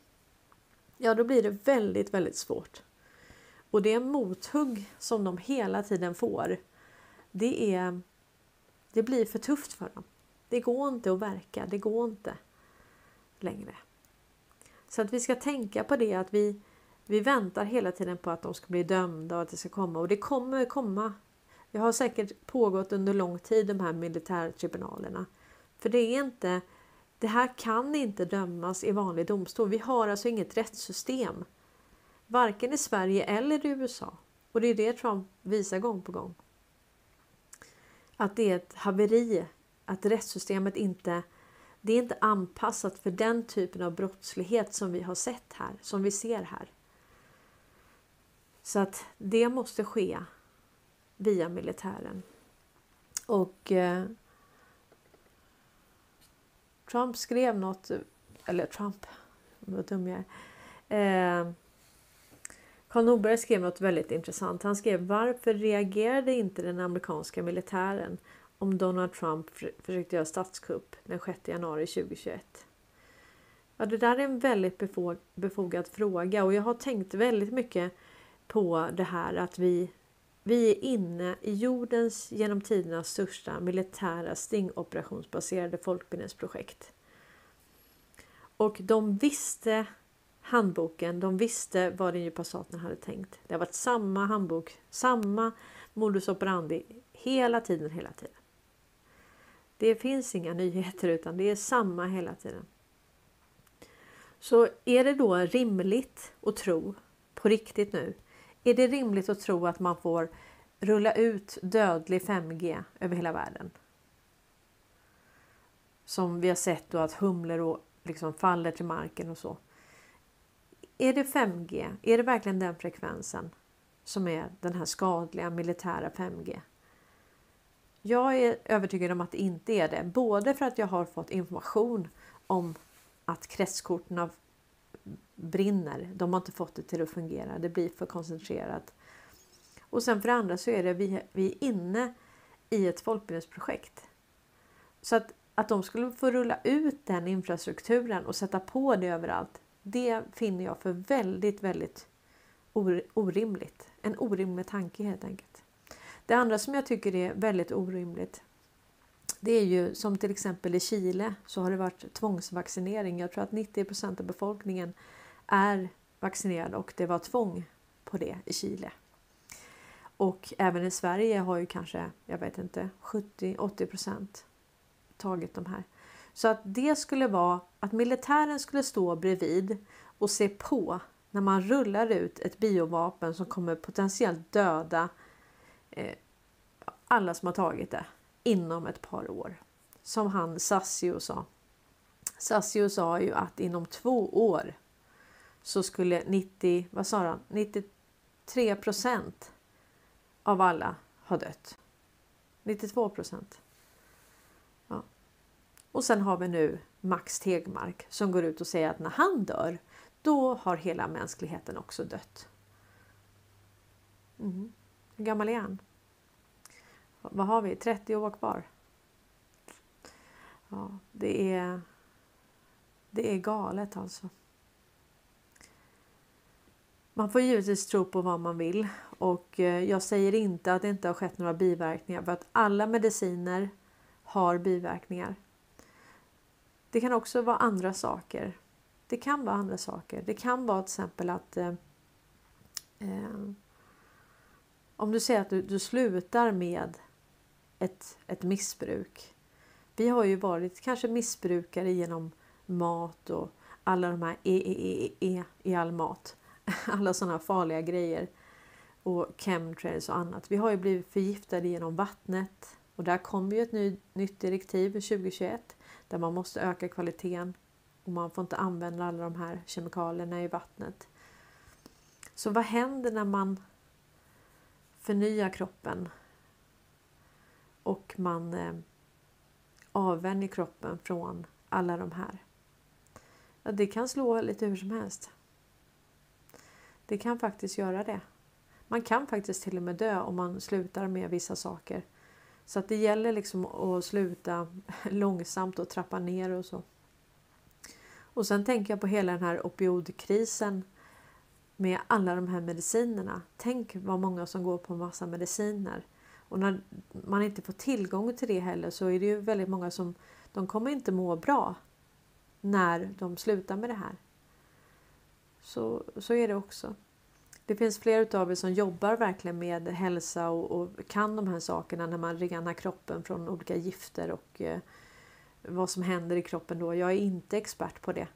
ja då blir det väldigt, väldigt svårt. Och det mothugg som de hela tiden får, det, är, det blir för tufft för dem. Det går inte att verka, det går inte längre. Så att vi ska tänka på det att vi, vi väntar hela tiden på att de ska bli dömda och att det ska komma. Och det kommer komma. Det har säkert pågått under lång tid de här militärtribunalerna. För det är inte det här kan inte dömas i vanlig domstol. Vi har alltså inget rättssystem. Varken i Sverige eller i USA. Och det är det Trump visar gång på gång. Att det är ett haveri. Att rättssystemet inte det är inte anpassat för den typen av brottslighet som vi har sett här, som vi ser här. Så att det måste ske via militären. Och eh, Trump skrev något, eller Trump, vad dum jag är. Eh, Karl Norberg skrev något väldigt intressant. Han skrev varför reagerade inte den amerikanska militären om Donald Trump försökte göra statskupp den 6 januari 2021? Ja, det där är en väldigt befogad fråga och jag har tänkt väldigt mycket på det här att vi, vi är inne i jordens genom tiderna största militära stingoperationsbaserade folkbildningsprojekt. Och de visste handboken, de visste vad den djupa staten hade tänkt. Det har varit samma handbok, samma modus operandi hela tiden, hela tiden. Det finns inga nyheter utan det är samma hela tiden. Så är det då rimligt att tro, på riktigt nu, är det rimligt att tro att man får rulla ut dödlig 5G över hela världen? Som vi har sett då att humlor liksom faller till marken och så. Är det 5G? Är det verkligen den frekvensen som är den här skadliga militära 5G? Jag är övertygad om att det inte är det. Både för att jag har fått information om att kretskorten brinner. De har inte fått det till att fungera. Det blir för koncentrerat. Och sen för det andra så är det vi, vi är inne i ett folkbildningsprojekt. Så att, att de skulle få rulla ut den infrastrukturen och sätta på det överallt. Det finner jag för väldigt, väldigt orimligt. En orimlig tanke helt enkelt. Det andra som jag tycker är väldigt orimligt det är ju som till exempel i Chile så har det varit tvångsvaccinering. Jag tror att 90% av befolkningen är vaccinerad och det var tvång på det i Chile. Och även i Sverige har ju kanske, jag vet inte, 70-80% tagit de här. Så att det skulle vara att militären skulle stå bredvid och se på när man rullar ut ett biovapen som kommer potentiellt döda eh, alla som har tagit det inom ett par år. Som han Sassio sa. Sassio sa ju att inom två år så skulle 90, vad sa han? 93 procent av alla ha dött. 92 procent. Ja. Och sen har vi nu Max Tegmark som går ut och säger att när han dör då har hela mänskligheten också dött. Mm. Hur gammal är han? Vad har vi? 30 år kvar. Ja, det är, det är galet alltså. Man får givetvis tro på vad man vill och eh, jag säger inte att det inte har skett några biverkningar för att alla mediciner har biverkningar. Det kan också vara andra saker. Det kan vara andra saker. Det kan vara till exempel att eh, eh, om du säger att du, du slutar med ett, ett missbruk. Vi har ju varit kanske missbrukare genom mat och alla de här e, e, e, e, e i all mat. Alla sådana farliga grejer. Och chemtrails och annat. Vi har ju blivit förgiftade genom vattnet. Och där kommer ju ett ny, nytt direktiv 2021 där man måste öka kvaliteten och man får inte använda alla de här kemikalierna i vattnet. Så vad händer när man förnyar kroppen och man eh, avvänjer kroppen från alla de här. Ja, det kan slå lite hur som helst. Det kan faktiskt göra det. Man kan faktiskt till och med dö om man slutar med vissa saker. Så att det gäller liksom att sluta långsamt och trappa ner och så. Och sen tänker jag på hela den här opioidkrisen med alla de här medicinerna. Tänk vad många som går på massa mediciner och när man inte får tillgång till det heller så är det ju väldigt många som de kommer inte må bra när de slutar med det här. Så, så är det också. Det finns flera av er som jobbar verkligen med hälsa och, och, kan de här sakerna när man renar kroppen från olika gifter och eh, vad som händer i kroppen då. Jag är inte expert på det.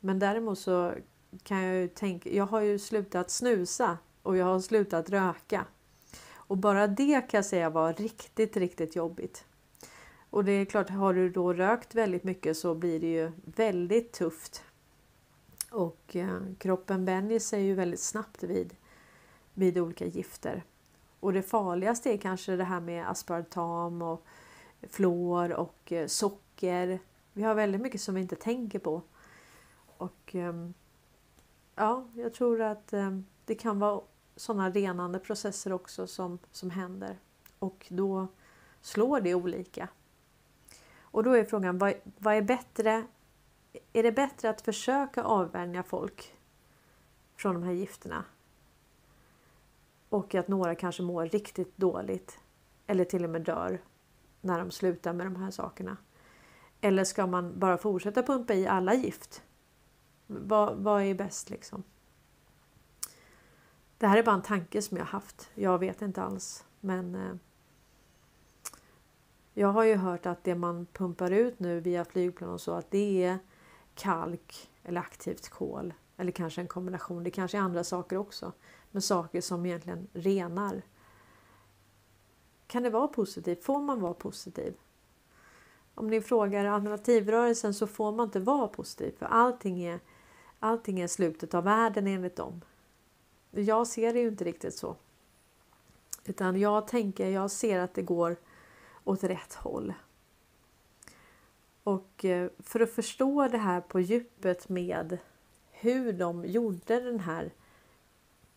Men däremot så kan jag ju tänka, jag har ju slutat snusa och jag har slutat röka. Och bara det kan jag säga var riktigt, riktigt jobbigt. Och det är klart, har du då rökt väldigt mycket så blir det ju väldigt tufft. Och eh, kroppen vänjer sig ju väldigt snabbt vid, vid olika gifter. Och det farligaste är kanske det här med aspartam och fluor och eh, socker. Vi har väldigt mycket som vi inte tänker på. Och ehm, ja, jag tror att ehm, det kan vara sådana renande processer också som, som händer. Och då slår det olika. Och då är frågan, vad, vad är bättre? Är det bättre att försöka avvänja folk från de här gifterna? Och att några kanske mår riktigt dåligt eller till och med dör när de slutar med de här sakerna. Eller ska man bara fortsätta pumpa i alla gift? Vad, vad är bäst liksom? Det här är bara en tanke som jag haft. Jag vet inte alls. Men eh, jag har ju hört att det man pumpar ut nu via flygplan och så att det är kalk eller aktivt kol. Eller kanske en kombination. Det kanske är andra saker också. Men saker som egentligen renar. Kan det vara positivt? Får man vara positiv? Om ni frågar alternativrörelsen så får man inte vara positiv för allting är, allting är slutet av världen enligt dem. Jag ser det ju inte riktigt så. Utan jag tänker, jag ser att det går åt rätt håll. Och eh, för att förstå det här på djupet med hur de gjorde den här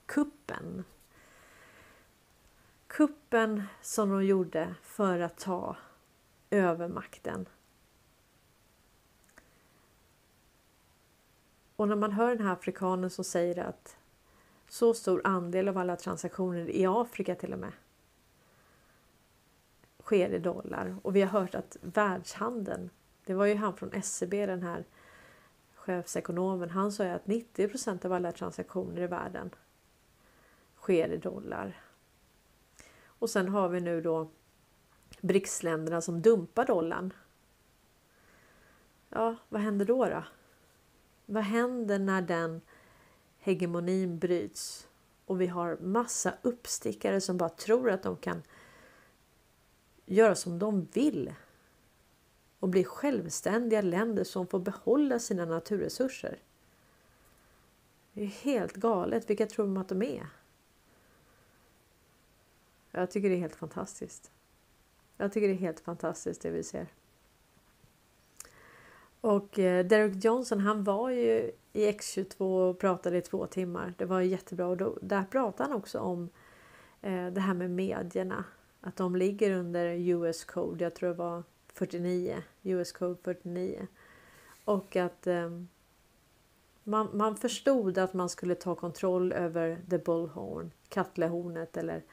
kuppen. Kuppen som de gjorde för att ta över makten. Och när man hör den här afrikanen som säger att så stor andel av alla transaktioner i Afrika till och med sker i dollar. Och vi har hört att världshandeln, det var ju han från SCB den här chefsekonomen, han sa ju att 90% av alla transaktioner i världen sker i dollar. Och sen har vi nu då BRICS-länderna som dumpar dollarn. Ja, vad händer då? då? Vad händer när den hegemonin bryts och vi har massa uppstickare som bara tror att de kan göra som de vill och bli självständiga länder som får behålla sina naturresurser. Det är helt galet. Vilka tror de att de är? Jag tycker det är helt fantastiskt. Jag tycker det är helt fantastiskt det vi ser. Och eh, Derek Johnson han var ju i X22 och pratade i två timmar. Det var jättebra och då, där pratade han också om eh, det här med medierna. Att de ligger under US code, jag tror det var 49, US code 49. Och att eh, man, man förstod att man skulle ta kontroll över the bullhorn, kattlehornet eller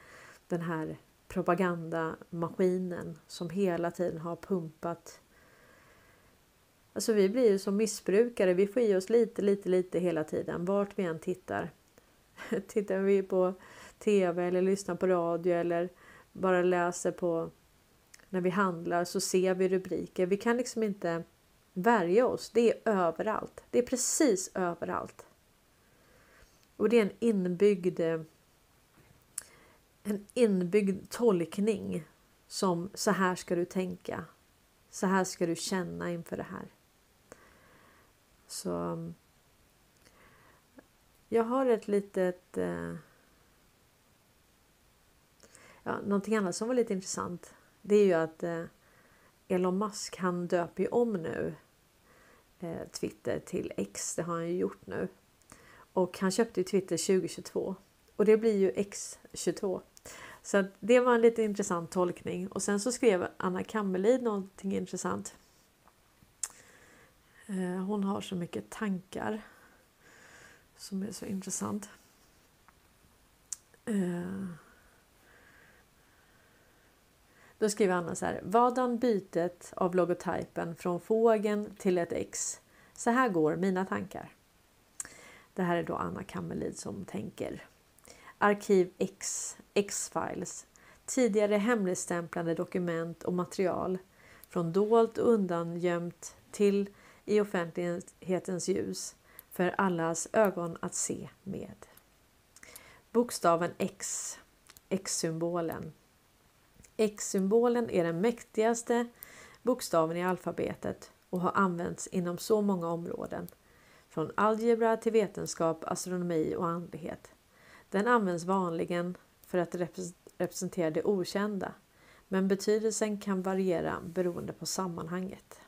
den här propagandamaskinen som hela tiden har pumpat. Alltså vi blir ju som missbrukare. Vi får i oss lite, lite, lite hela tiden vart vi än tittar. Tittar vi på tv eller lyssnar på radio eller bara läser på när vi handlar så ser vi rubriker. Vi kan liksom inte värja oss. Det är överallt. Det är precis överallt. Och det är en inbyggd en inbyggd tolkning som så här ska du tänka. Så här ska du känna inför det här. Så jag har ett litet... Eh, ja, någonting annat som var lite intressant. Det är ju att eh, Elon Musk han döper ju om nu eh, Twitter till X. Det har han ju gjort nu. Och han köpte ju Twitter 2022. Och det blir ju X22. Så det var en lite intressant tolkning. Och sen så skrev Anna Kammerlid någonting intressant. Eh, hon har så mycket tankar som är så intressant. Eh, då skriver Anna så här. Vadan bytet av logotypen från fågeln till ett X? Så här går mina tankar. Det här är då Anna Kammerlid som tänker. Arkiv X, X-files, tidigare hemligstämplade dokument och material från dolt och undangömt till i offentlighetens ljus för allas ögon att se med. Bokstaven X, X-symbolen. X-symbolen är den mäktigaste bokstaven i alfabetet och har använts inom så många områden. Från algebra till vetenskap, astronomi och andlighet. Den används vanligen för att representera det okända men betydelsen kan variera beroende på sammanhanget.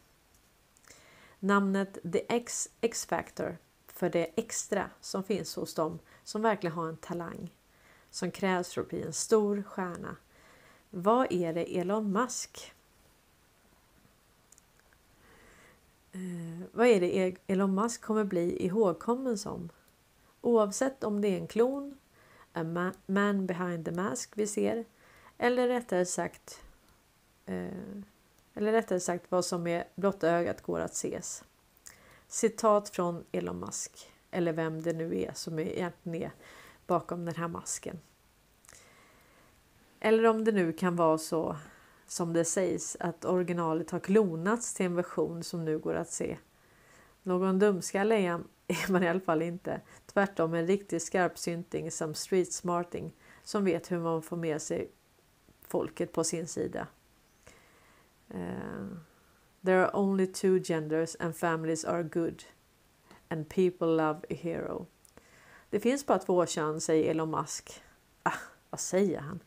Namnet The X, X-Factor för det extra som finns hos dem som verkligen har en talang som krävs för att bli en stor stjärna. Vad är det Elon Musk eh, vad är det e- Elon Musk kommer bli ihågkommen som? Oavsett om det är en klon A Man behind the mask vi ser. Eller rättare sagt eh, eller rättare sagt vad som med blotta ögat går att ses. Citat från Elon Musk, eller vem det nu är som egentligen är bakom den här masken. Eller om det nu kan vara så som det sägs att originalet har klonats till en version som nu går att se. Någon dumskalle är man i alla fall inte. Tvärtom en riktig skarpsynting som street smarting som vet hur man får med sig folket på sin sida. Uh, there are only two genders and families are good. And people love a hero. Det finns bara två kön, säger Elon Musk. Ah, vad säger han?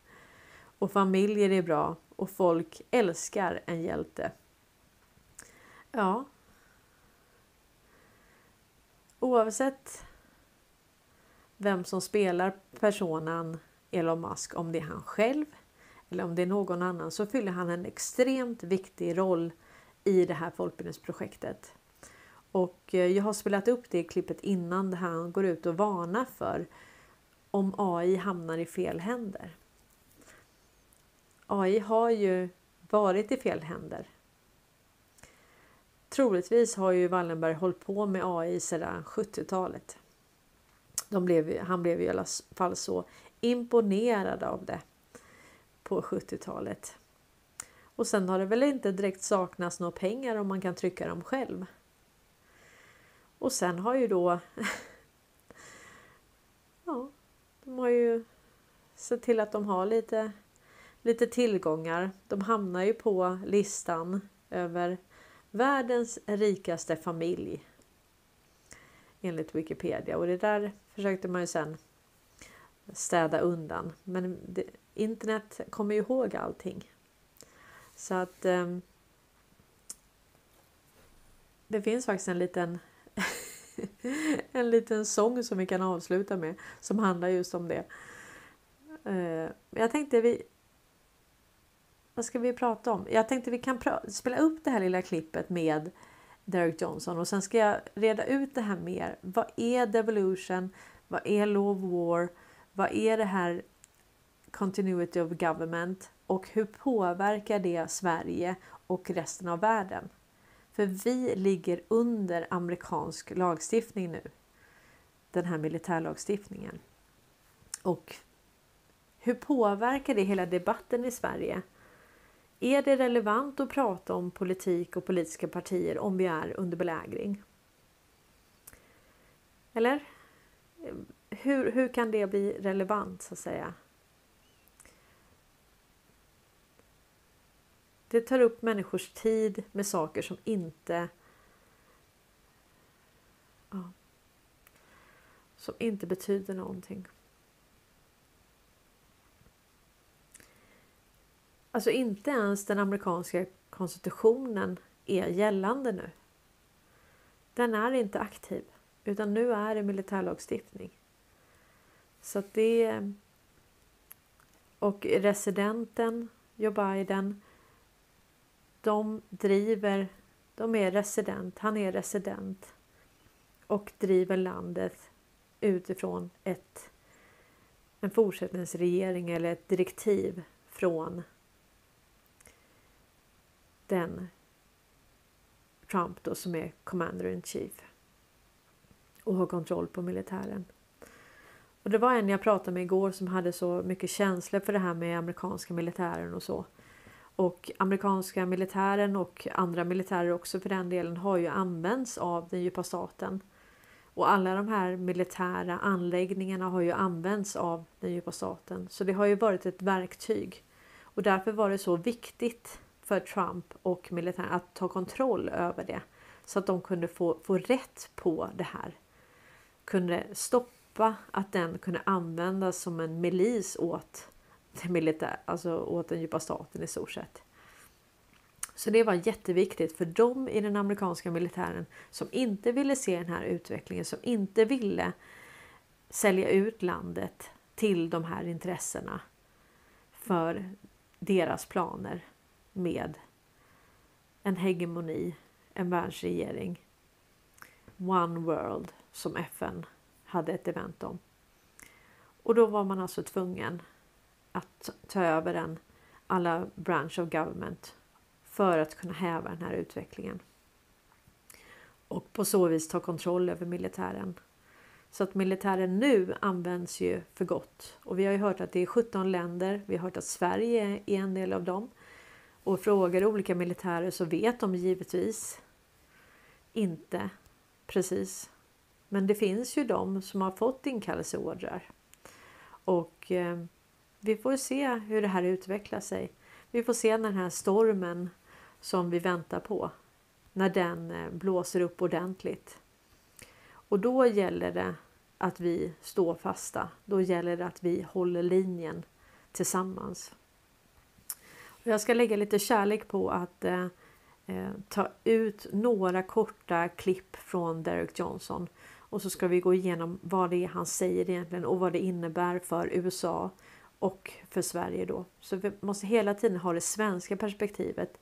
Och familjer är bra och folk älskar en hjälte. Ja. Oavsett vem som spelar personen Elon Musk, om det är han själv eller om det är någon annan, så fyller han en extremt viktig roll i det här folkbildningsprojektet. Och eh, jag har spelat upp det klippet innan där han går ut och varnar för om AI hamnar i fel händer. AI har ju varit i fel händer. Troligtvis har ju Wallenberg hållit på med AI sedan 70-talet. han blev i alla fall så imponerad av det på 70-talet. Och sen har det väl inte direkt saknats några pengar om man kan trycka dem själv. Och sen har ju då Ja, de har ju sett till att de har lite, lite tillgångar. De hamnar ju på listan över världens rikaste familj. Enligt Wikipedia och det där försökte man ju sen städa undan. Men det, internet kommer ju ihåg allting. Så att eh, det finns faktiskt en liten en liten sång som vi kan avsluta med som handlar just om det. Eh, jag tänkte vi vad ska vi prata om? Jag tänkte vi kan spela upp det här lilla klippet med Derek Johnson och sen ska jag reda ut det här mer. Vad är devolution? Vad är law of war? Vad är det här continuity of government och hur påverkar det Sverige och resten av världen? För vi ligger under amerikansk lagstiftning nu. Den här militärlagstiftningen. Och hur påverkar det hela debatten i Sverige? Är det relevant att prata om politik och politiska partier om vi är under belägring? Eller? Hur, hur kan det bli relevant så att säga? Det tar upp människors tid med saker som inte ja, som inte betyder någonting. Alltså inte ens den amerikanska konstitutionen är gällande nu. Den är inte aktiv utan nu är det militärlagstiftning. Så att det och residenten Joe Biden de driver, de är resident, han är resident och driver landet utifrån ett, en fortsättningsregering eller ett direktiv från den Trump då som är commander in chief och har kontroll på militären. Och det var en jag pratade med igår som hade så mycket känslor för det här med amerikanska militären och så. Och amerikanska militären och andra militärer också för den delen har ju använts av den djupa staten. Och alla de här militära anläggningarna har ju använts av den djupa staten. Så det har ju varit ett verktyg. Och därför var det så viktigt för Trump och militären att ta kontroll över det. Så att de kunde få, få rätt på det här. Kunde stoppa att den kunde användas som en milis åt militär, alltså åt den djupa staten i stort sett. Så det var jätteviktigt för dem i den amerikanska militären som inte ville se den här utvecklingen, som inte ville sälja ut landet till de här intressena för deras planer med en hegemoni, en världsregering. One World som FN hade ett event om. Och då var man alltså tvungen att ta över den alla branch of government för att kunna häva den här utvecklingen. Och på så vis ta kontroll över militären. Så att militären nu används ju för gott. Och vi har ju hört att det är 17 länder. Vi har hört att Sverige är en del av dem. Och frågar olika militärer så vet de givetvis inte precis. Men det finns ju de som har fått inkallelseordrar. Och eh, vi får se hur det här utvecklar sig. Vi får se när den här stormen som vi väntar på, när den eh, blåser upp ordentligt. Och då gäller det att vi står fasta. Då gäller det att vi håller linjen tillsammans. Jag ska lägga lite kärlek på att eh, eh, ta ut några korta klipp från Derek Johnson och så ska vi gå igenom vad det är han säger egentligen och vad det innebär för USA och för Sverige då. Så vi måste hela tiden ha det svenska perspektivet.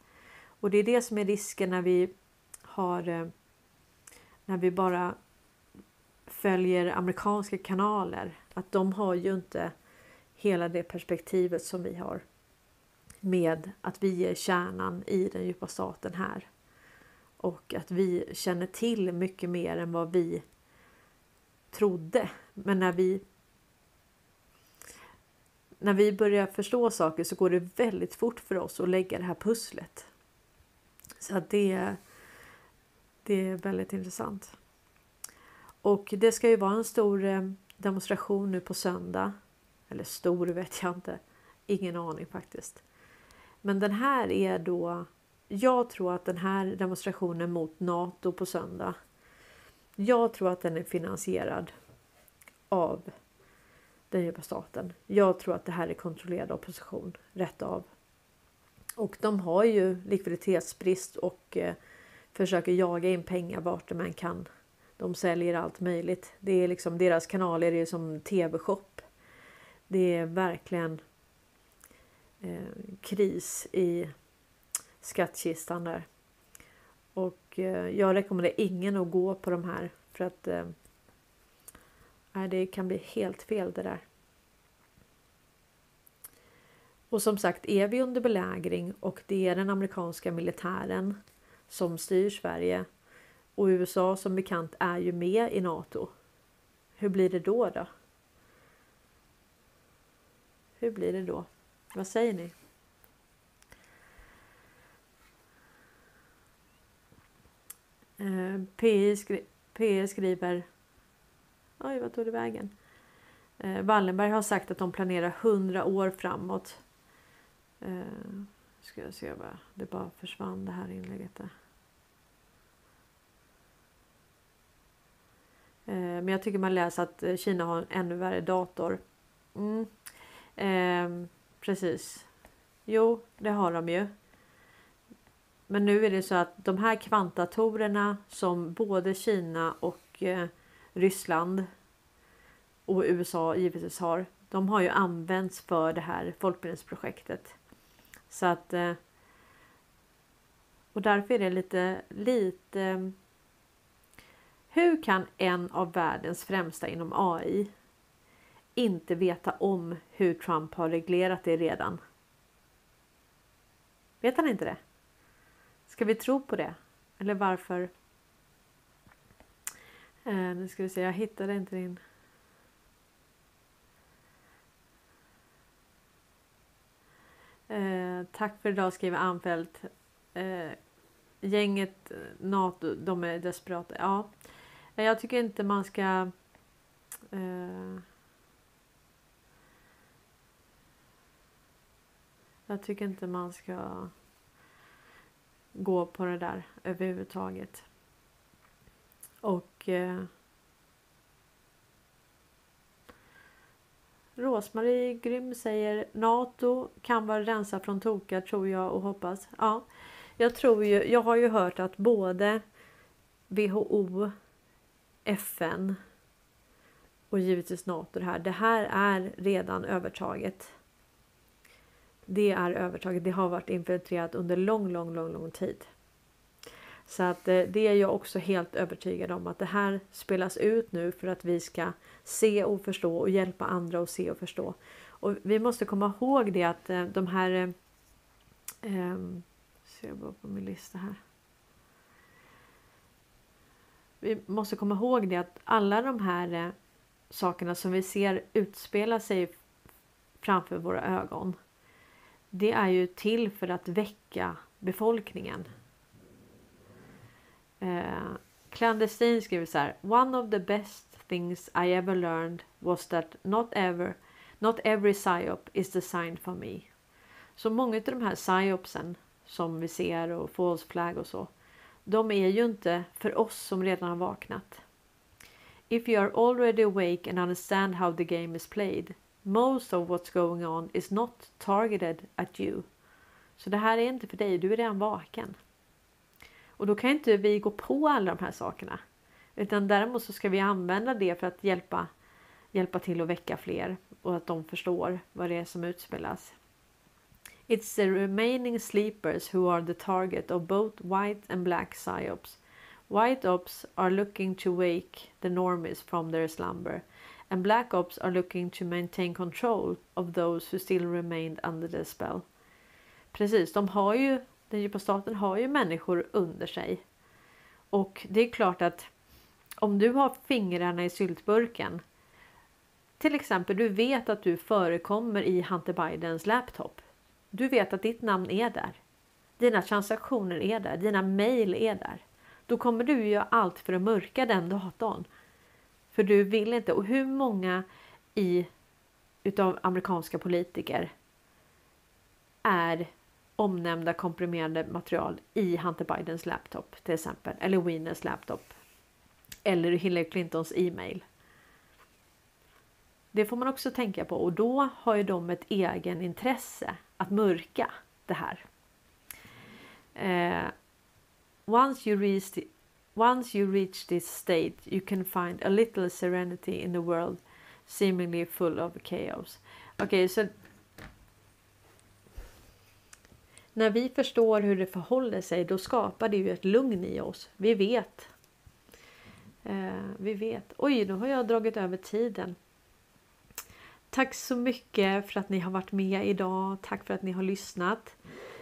Och det är det som är risken när vi har eh, när vi bara följer amerikanska kanaler. Att de har ju inte hela det perspektivet som vi har. Med att vi är kärnan i den djupa staten här. Och att vi känner till mycket mer än vad vi trodde. Men när vi när vi börjar förstå saker så går det väldigt fort för oss att lägga det här pusslet. Så att det, det är väldigt intressant. Och det ska ju vara en stor eh, demonstration nu på söndag. Eller stor vet jag inte. Ingen aning faktiskt. Men den här är då... Jag tror att den här demonstrationen mot Nato på söndag. Jag tror att den är finansierad av den djupa staten. Jag tror att det här är kontrollerad opposition rätt av. Och de har ju likviditetsbrist och eh, försöker jaga in pengar vart de än kan. De säljer allt möjligt. Det är liksom deras kanaler är som tv-shop. Det är verkligen Eh, kris i skattkistan där. Och eh, jag rekommenderar ingen att gå på de här för att eh, det kan bli helt fel det där. Och som sagt, är vi under belägring och det är den amerikanska militären som styr Sverige och USA som bekant är ju med i Nato. Hur blir det då då? Hur blir det då? Vad säger ni? Eh, PI, skri PI skriver Oj, vad tog det vägen? Eh, Wallenberg har sagt att de planerar hundra år framåt. Eh, ska jag se vad det bara försvann det här inlägget där. Eh, men jag tycker man läser att Kina har en ännu värre dator. Mm. Eh, Precis. Jo, det har de ju. Men nu är det så att de här kvantdatorerna som både Kina och eh, Ryssland och USA givetvis har. De har ju använts för det här folkbildningsprojektet. Så att eh, och därför är det lite, lite hur kan en av världens främsta inom AI inte veta om hur Trump har reglerat det redan? Vet han inte det? Ska vi tro på det? Eller varför? Eh, nu ska vi se, jag hittade inte din... Eh, tack för idag skriver Anfält. Eh, gänget eh, NATO, de är desperata. Ja, jag tycker inte man ska... Eh, jag tycker inte man ska gå på det där överhuvudtaget. Och eh, Rosmarie Grym säger Nato kan vara rensa från tokar tror jag och hoppas. Ja, jag tror ju, jag har ju hört att både WHO, FN och givetvis Nato det här. Det här är redan övertaget. Det är övertaget. Det har varit infiltrerat under lång, lång, lång, lång tid. Så att eh, det är jag också helt övertygad om att det här spelas ut nu för att vi ska se och förstå och hjälpa andra att se och förstå. Och vi måste komma ihåg det att eh, de här... Eh, ehm, ser jag bara på min lista här. Vi måste komma ihåg det att alla de här eh, sakerna som vi ser utspela sig framför våra ögon. Det är ju till för att väcka befolkningen. Eh, Clandestine skriver så här. One of the best things I ever learned was that not ever Not every psyop is designed for me. Så många av de här psyopsen som vi ser och false flag och så. De är ju inte för oss som redan har vaknat. If you are already awake and understand how the game is played, most of what's going on is not targeted at you. Så det här är inte för dig, du är redan vaken. Och då kan inte vi gå på alla de här sakerna. Utan däremot så ska vi använda det för att hjälpa, hjälpa till att väcka fler och att de förstår vad det är som utspelas. It's the remaining sleepers who are the target of both white and black psyops. White ops are looking to wake the normies from their slumber and black ops are looking to maintain control of those who still remained under the spell. Precis, de har ju, den djupa staten har ju människor under sig. Och det är klart att om du har fingrarna i syltburken till exempel, du vet att du förekommer i Hunter Bidens laptop. Du vet att ditt namn är där. Dina transaktioner är där, dina mail är där. Då kommer du göra allt för att mörka den datorn. För du vill inte. Och hur många i utav amerikanska politiker är omnämnda komprimerade material i Hunter Bidens laptop till exempel. Eller Wieners laptop. Eller Hillary Clintons e-mail. Det får man också tänka på och då har ju de ett egen intresse att mörka det här. Uh, once, you reach the, once you reach this state you can find a little serenity in the world seemingly full of chaos. Okej, okay, så när vi förstår hur det förhåller sig då skapar det ju ett lugn i oss. Vi vet. Uh, vi vet. Oj, nu har jag dragit över tiden. Tack så mycket för att ni har varit med idag. Tack för att ni har lyssnat.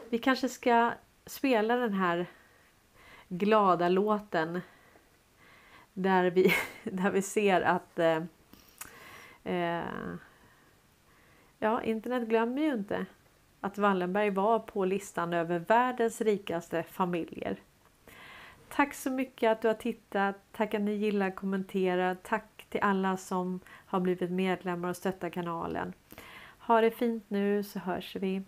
Vi kanske ska spela den här glada låten där vi, där vi ser att eh, eh, ja, internet glömmer ju inte att Wallenberg var på listan över världens rikaste familjer. Tack så mycket att du har tittat. Tack att ni gillar, kommenterar. Tack till alla som har blivit medlemmar och stöttar kanalen. Ha det fint nu så hörs vi.